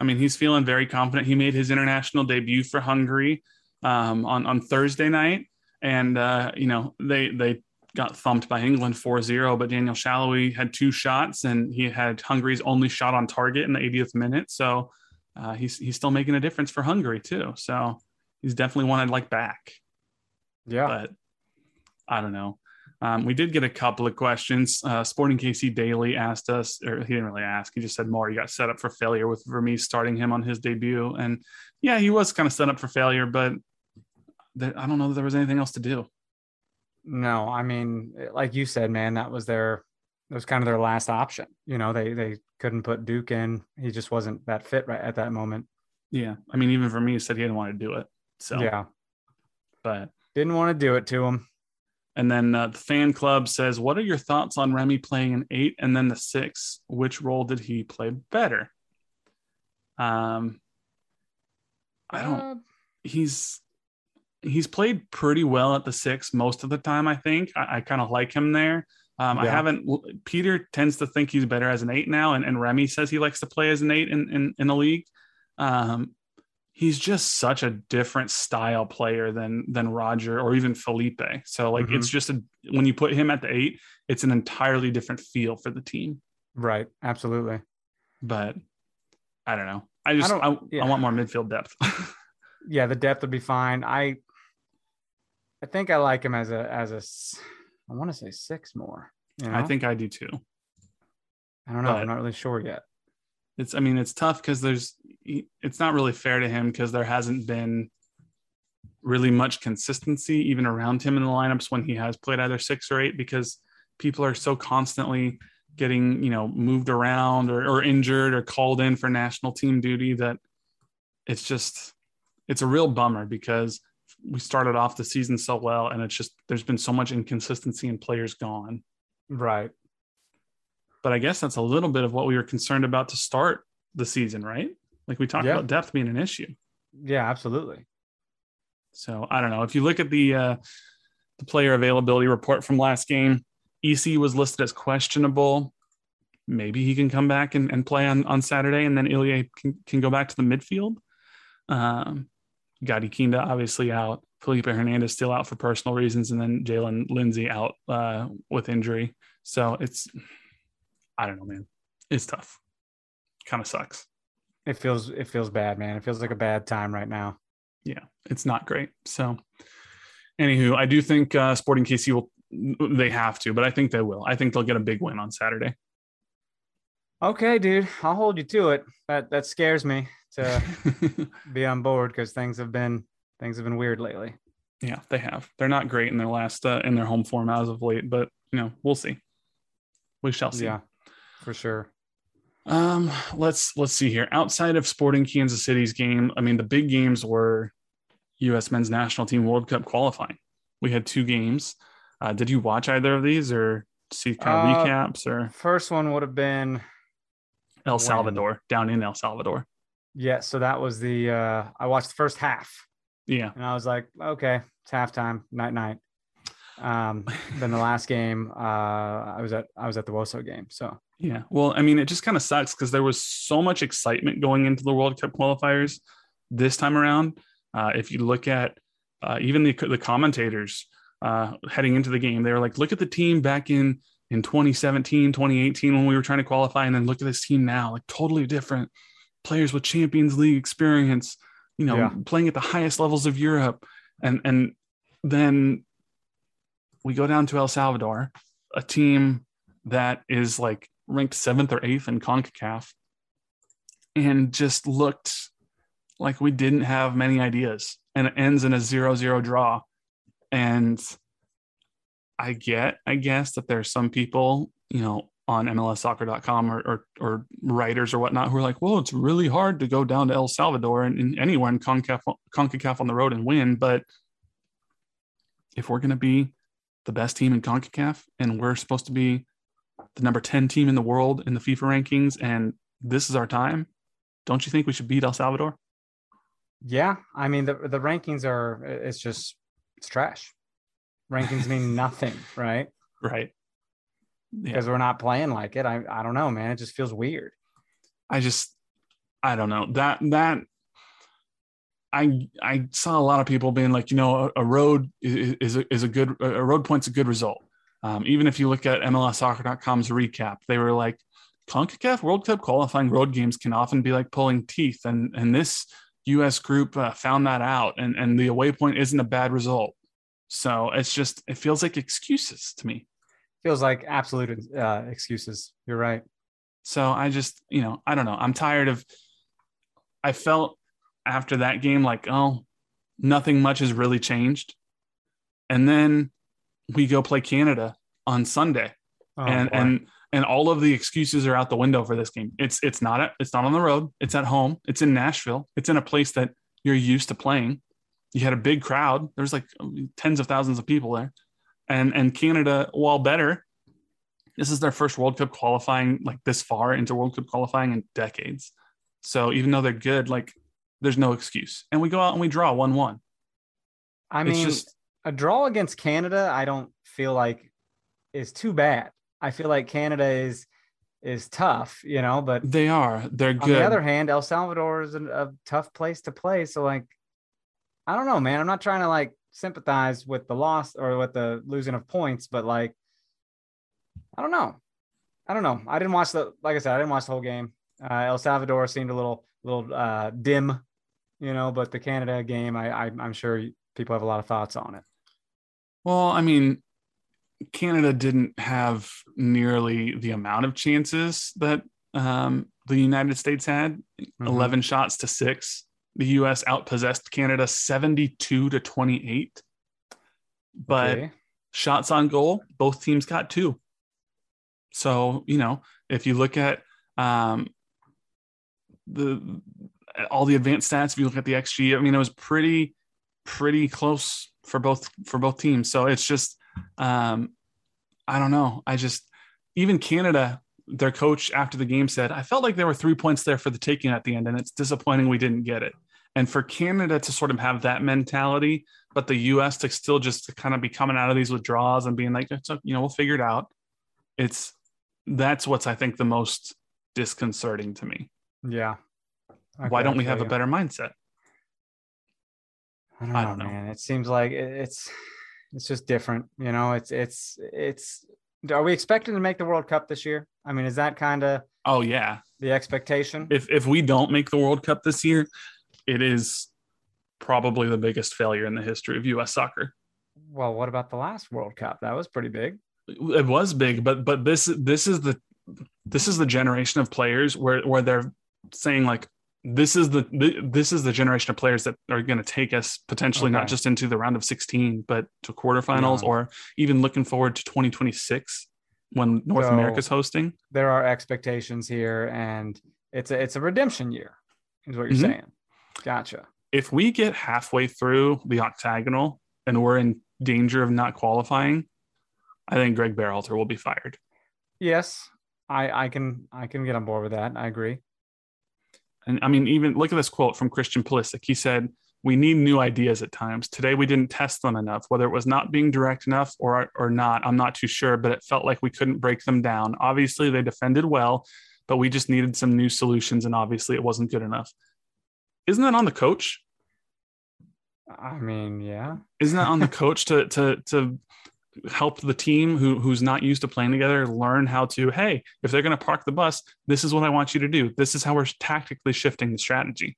I mean, he's feeling very confident. He made his international debut for Hungary um, on on Thursday night, and uh, you know they they got thumped by England 4-0, but Daniel Salloi had two shots, and he had Hungary's only shot on target in the 80th minute. So uh, he's he's still making a difference for Hungary too. So he's definitely one I'd like back. Yeah. But I don't know. Um, we did get a couple of questions. Uh, Sporting KC Daily asked us, or he didn't really ask. He just said, "More, you got set up for failure with Vermes starting him on his debut." And yeah, he was kind of set up for failure, but I don't know that there was anything else to do. No, I mean, like you said, man, that was their that was kind of their last option. You know, they they couldn't put Duke in. He just wasn't that fit right at that moment. Yeah, I mean, even for me, said he didn't want to do it. So yeah, but didn't want to do it to him. And then uh, the fan club says, "What are your thoughts on Remi playing an eight and then the six? Which role did he play better?" Um, I don't. Uh, he's he's played pretty well at the six most of the time. I think I, I kind of like him there. Um, yeah. I haven't. Peter tends to think he's better as an eight now, and, and Remi says he likes to play as an eight in in, in the league. Um, he's just such a different style player than than Roger or even Felipe. So like Mhm. it's just a when you put him at the eight, it's an entirely different feel for the team. Right. Absolutely. But I don't know. I just I, don't- I, want more midfield depth. Yeah, the depth would be fine. I I think I like him as a as a I want to say six more. You know? I think I do too. I don't know. but- I'm not really sure yet. It's I mean it's tough because there's it's not really fair to him because there hasn't been really much consistency even around him in the lineups when he has played either six or eight because people are so constantly getting you know moved around or, or injured or called in for national team duty that it's just it's a real bummer because we started off the season so well and it's just there's been so much inconsistency and players gone Right. But I guess that's a little bit of what we were concerned about to start the season, right? Like we talked Yeah. about depth being an issue. Yeah, absolutely. So I don't know. If you look at the uh, the player availability report from last game, EC was listed as questionable. Maybe he can come back and, and play on, on Saturday, and then Ilie can, can go back to the midfield. Um, Gadi Kinda obviously out. Felipe Hernandez still out for personal reasons, and then Jaylin Lindsey out uh, with injury. So it's, I don't know, man. It's tough. Kind of sucks. It feels it feels bad, man. It feels like a bad time right now. yeah, it's not great. So, anywho, I do think uh, Sporting KC will. They have to, but I think they will. I think they'll get a big win on Saturday. Okay, dude. I'll hold you to it. That that scares me to be on board because things have been things have been weird lately. yeah, they have. They're not great in their last uh, in their home form as of late, but you know, we'll see. We shall see. Yeah, for sure. Um, let's let's see here. Outside of Sporting Kansas City's game, I mean, the big games were U.S. Men's National Team World Cup qualifying. We had two games. Uh, did you watch either of these, or see kind of Uh, recaps, or First one would have been El when? Salvador down in El Salvador? yeah. So that was the uh I watched the first half Yeah, and I was like, okay, it's halftime, night night. Um, then the last game, uh, I was at I was at the Woso game. So Yeah. Well, I mean, it just kind of sucks because there was so much excitement going into the World Cup qualifiers this time around. Uh, if you look at uh, even the, the commentators uh, heading into the game, they were like, look at the team back in in 2017, 2018 when we were trying to qualify, and then look at this team now, like totally different players with Champions League experience, you know, Yeah. playing at the highest levels of Europe. And and then we go down to El Salvador, a team that is like ranked seventh or eighth in CONCACAF and just looked like we didn't have many ideas. And it ends in a zero zero draw. And I get, I guess, that there's some people, you know, on MLSsoccer.com or, or, or writers or whatnot who are like, well, it's really hard to go down to El Salvador and, and anywhere in CONCACAF, CONCACAF on the road and win. But if we're going to be the best team in CONCACAF and we're supposed to be the number 10 team in the world in the FIFA rankings and this is our time, don't you think we should beat El Salvador? yeah, I mean the the rankings are it's just it's trash. Rankings mean nothing, right? Right. Yeah. Because we're not playing like it. I I don't know, man. It just feels weird. I just, I don't know that, that I, I saw a lot of people being like, you know, a, a road is, is a, is a good, a road point's a good result. Um, even if you look at MLSsoccer.com's recap, they were like, CONCACAF World Cup qualifying road games can often be like pulling teeth. And, and this US group uh, found that out and, and the away point isn't a bad result. So it's just, it feels like excuses to me. Feels like absolute uh, excuses. You're right. So I just, you know, I don't know. I'm tired of. I felt after that game like, oh, nothing much has really changed. And then we go play Canada on Sunday, Oh, and boy. and and all of the excuses are out the window for this game. It's it's not it's not on the road. It's at home. It's in Nashville. It's in a place that you're used to playing. You had a big crowd. There's like tens of thousands of people there, and and Canada, while better, this is their first World Cup qualifying like this far into World Cup qualifying in decades. So even though they're good, like there's no excuse. And we go out and we draw one one. I mean, It's just a draw against Canada, I don't feel like is too bad. I feel like Canada is is tough, you know, but they are. They're on good. On the other hand, El Salvador is a, a tough place to play. So like, I don't know, man. I'm not trying to like sympathize with the loss or with the losing of points, but like, I don't know. I don't know. I didn't watch the like I said, I didn't watch the whole game. Uh, El Salvador seemed a little little uh, dim, you know, but the Canada game, I, I I'm sure people have a lot of thoughts on it. Well, I mean, Canada didn't have nearly the amount of chances that um, the United States had Mhm. 11 shots to six. The US outpossessed Canada 72 to 28. But Okay. shots on goal, both teams got two. So, you know, if you look at um, the all the advanced stats, if you look at the XG, I mean, it was pretty, pretty close for both for both teams. So it's just, um, I don't know. I just even Canada, their coach after the game said, I felt like there were three points there for the taking at the end, and it's disappointing we didn't get it. And for Canada to sort of have that mentality, but the U.S. to still just to kind of be coming out of these withdrawals and being like, it's, you know, we'll figure it out. It's that's what's I think the most disconcerting to me. Yeah. Why don't we have a better mindset? I don't, I know, don't know. man. It seems like it's it's just different. You know, it's it's it's. Are we expecting to make the World Cup this year? I mean, is that kind of Oh yeah. the expectation? If if we don't make the World Cup this year, it is probably the biggest failure in the history of U.S. soccer. well, what about the last World Cup? That was pretty big. It was big, but but this this is the this is the generation of players where where they're saying like this is the this is the generation of players that are going to take us potentially not just into the round of 16 but to quarterfinals Beyond. or even looking forward to 2026 when North So- America's hosting. There are expectations here, and it's a it's a redemption year, is what you're Mhm. saying. Gotcha. If we get halfway through the octagonal and we're in danger of not qualifying, I think Greg Berhalter will be fired. Yes, I I can I can get on board with that. I agree. And I mean, even look at this quote from Christian Pulisic. He said, "We need new ideas at times. Today we didn't test them enough. Whether it was not being direct enough or or not, I'm not too sure. But it felt like we couldn't break them down. Obviously, they defended well, but we just needed some new solutions, and obviously, it wasn't good enough. Isn't that on the coach? I mean, yeah. Isn't that on the coach to to to help the team who who's not used to playing together learn how to? Hey, if they're going to park the bus, this is what I want you to do. This is how we're tactically shifting the strategy.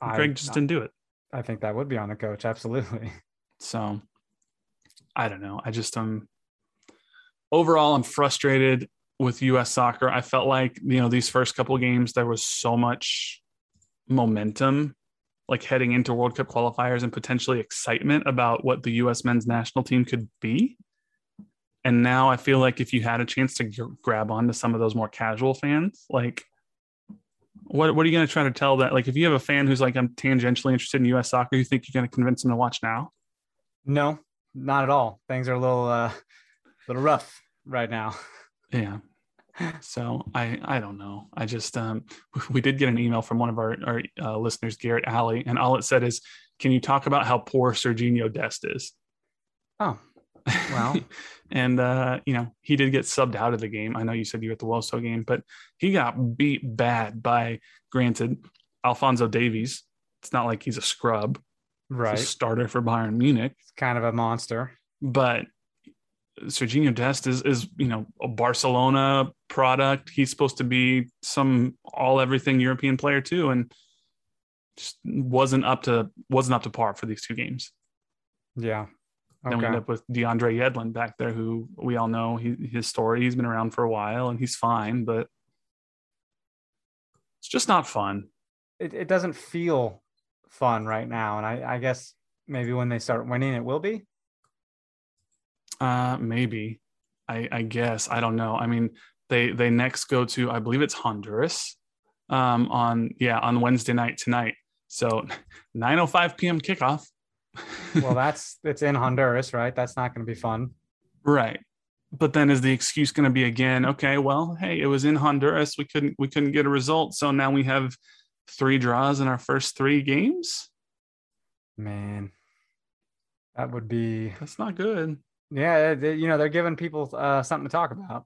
I, Greg just didn't do it. I think that would be on the coach. Absolutely. So I don't know. I just um overall I'm frustrated with US soccer. I felt like, you know, these first couple of games there was so much momentum like heading into World Cup qualifiers and potentially excitement about what the US men's national team could be. And now I feel like if you had a chance to g- grab onto some of those more casual fans, like what what are you going to try to tell that? Like if you have a fan who's like I'm tangentially interested in US soccer, you think you're going to convince them to watch now? No, not at all. Things are a little uh little rough right now. Yeah. So I I don't know. I just um we did get an email from one of our our uh, listeners, Garrett Alley, and all it said is, "Can you talk about how poor Sergiño Dest is?" Oh, Well. and uh, you know he did get subbed out of the game. I know you said you were at the Woso game, but he got beat bad by, granted, Alfonso Davies. It's not like he's a scrub, He's a right. starter for Bayern Munich, It's kind of a monster. but Sergiño Dest is is you know a Barcelona product. He's supposed to be some all everything European player too, and just wasn't up to wasn't up to par for these two games. Yeah. Then we end up with DeAndre Yedlin back there, who we all know he, his story. He's been around for a while and he's fine, but it's just not fun. It, it doesn't feel fun right now. And I, I guess maybe when they start winning, it will be. Uh, maybe. I, I guess I don't know. I mean, they they next go to I believe it's Honduras, um, on yeah on Wednesday night tonight. So 9:05 p.m. kickoff. Well, that's it's in Honduras, right? That's not going to be fun. right. But then is the excuse going to be again? Okay, well, hey, it was in Honduras. We couldn't we couldn't get a result, so now we have three draws in our first three games. Man, that would be That's not good. Yeah. They, you know, they're giving people uh, something to talk about.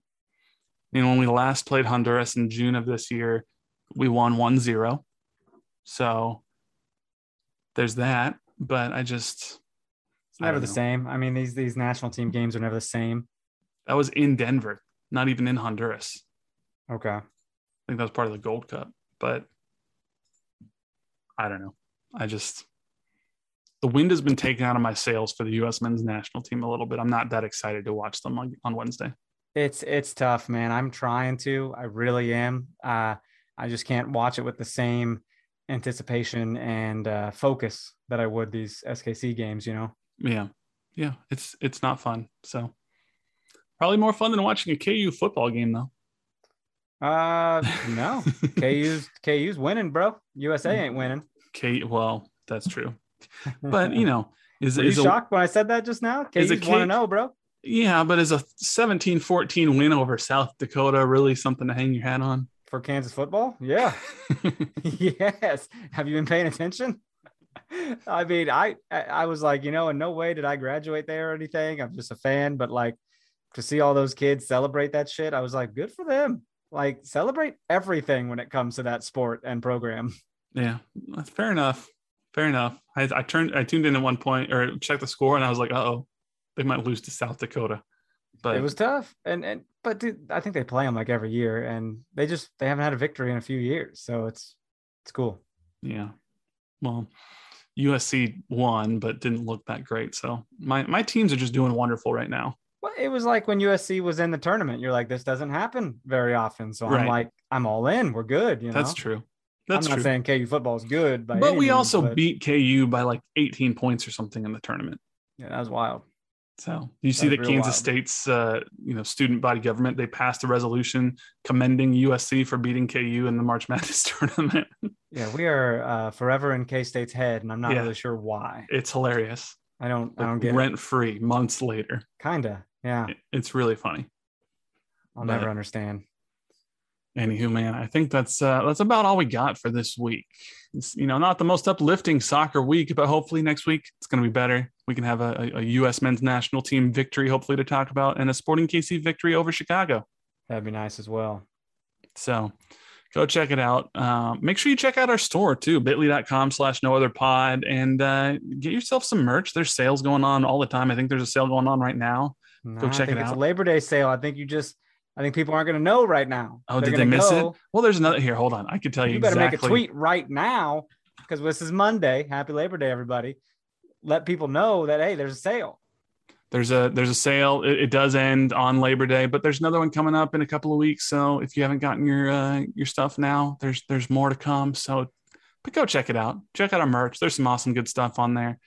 You know, when we last played Honduras in June of this year, we won 1 0. So there's that. But I just. It's never the know. same. I mean, these these national team games are never the same. That was in Denver, not even in Honduras. Okay. I think that was part of the Gold Cup, but I don't know. I just the wind has been taken out of my sails for the U.S. men's national team a little bit. I'm not that excited to watch them on, on Wednesday. It's it's tough, man. I'm trying to. I really am. Uh, I just can't watch it with the same anticipation and uh, focus that I would these SKC games. You know. Yeah, yeah. It's it's not fun. So probably more fun than watching a KU football game, though. Uh, no. KU's KU's winning, bro. USA ain't winning. K. Well, that's true but you know, is Were is you a, shocked when I said that just now? Is it want to know, bro? Yeah, but is a 17-14 win over South Dakota really something to hang your hat on for Kansas football? Yeah. yes. Have you been paying attention? I mean, I I was like, you know, in no way did I graduate there or anything. I'm just a fan, but like to see all those kids celebrate that shit, I was like, good for them. Like celebrate everything when it comes to that sport and program. Yeah, fair enough fair enough. I, I turned, I tuned in at one point or checked the score, and I was like, uh oh, they might lose to South Dakota. But it was tough, and and but dude, I think they play them like every year, and they just they haven't had a victory in a few years, so it's it's cool. Yeah, well, USC won, but didn't look that great. So my my teams are just doing wonderful right now. Well, it was like when USC was in the tournament. You're like, this doesn't happen very often. So right. I'm like, I'm all in. We're good. You know, that's true. That's I'm not true. saying KU football is good, but we means, also but... beat KU by like 18 points or something in the tournament. Yeah, that was wild. So you see that Kansas wild. State's uh, you know student body government they passed a resolution commending USC for beating KU in the March Madness tournament. yeah, we are uh, forever in K State's head, and I'm not yeah. really sure why. It's hilarious. I don't. Like I don't get rent free months later. Kinda. Yeah. It's really funny. I'll but, never understand anywho, man, I think that's uh, that's about all we got for this week. It's, you know, not the most uplifting soccer week, but hopefully next week it's going to be better. We can have a, a, U.S. men's national team victory, hopefully to talk about, and a Sporting KC victory over Chicago. That'd be nice as well. So go check it out. Uh, make sure you check out our store too, bit.ly.com slash no other pod and uh, get yourself some merch. There's sales going on all the time. I think there's a sale going on right now. Go check it out. It's a Labor Day sale. I think you just I think people aren't going to know right now. Oh, They're did they miss go, it? Well, there's another here. Hold on, I can tell you. You better exactly. make a tweet right now because this is Monday. Happy Labor Day, everybody! Let people know that hey, there's a sale. There's a there's a sale. It, it, does end on Labor Day, but there's another one coming up in a couple of weeks. So if you haven't gotten your uh, your stuff now, there's there's more to come. So, but go check it out. Check out our merch. There's some awesome good stuff on there.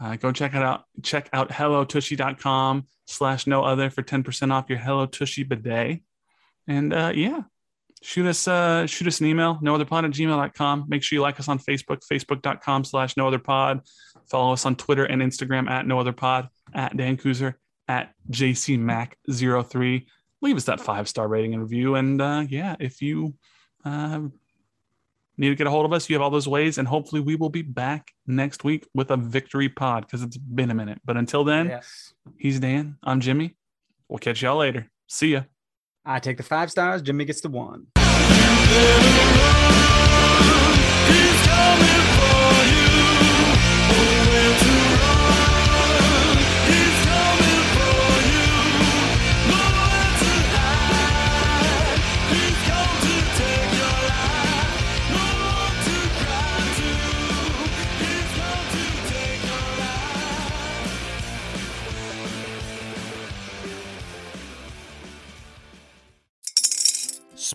Uh, go check it out. Check out hellotushy.com slash no other for 10% off your Hello Tushy bidet. And uh, yeah, shoot us uh, shoot us an email, no other pod at gmail.com. Make sure you like us on Facebook, facebook.com slash no other pod. Follow us on Twitter and Instagram at no other pod, at Dan Kuzer, at JCMac03. Leave us that five star rating and review. And uh, yeah, if you uh, need to get a hold of us, you have all those ways. And hopefully, we will be back next week with a victory pod because it's been a minute. But until then, yes. he's Dan. I'm Jimmy. We'll catch y'all later. See ya. I take the five stars. Jimmy gets the one.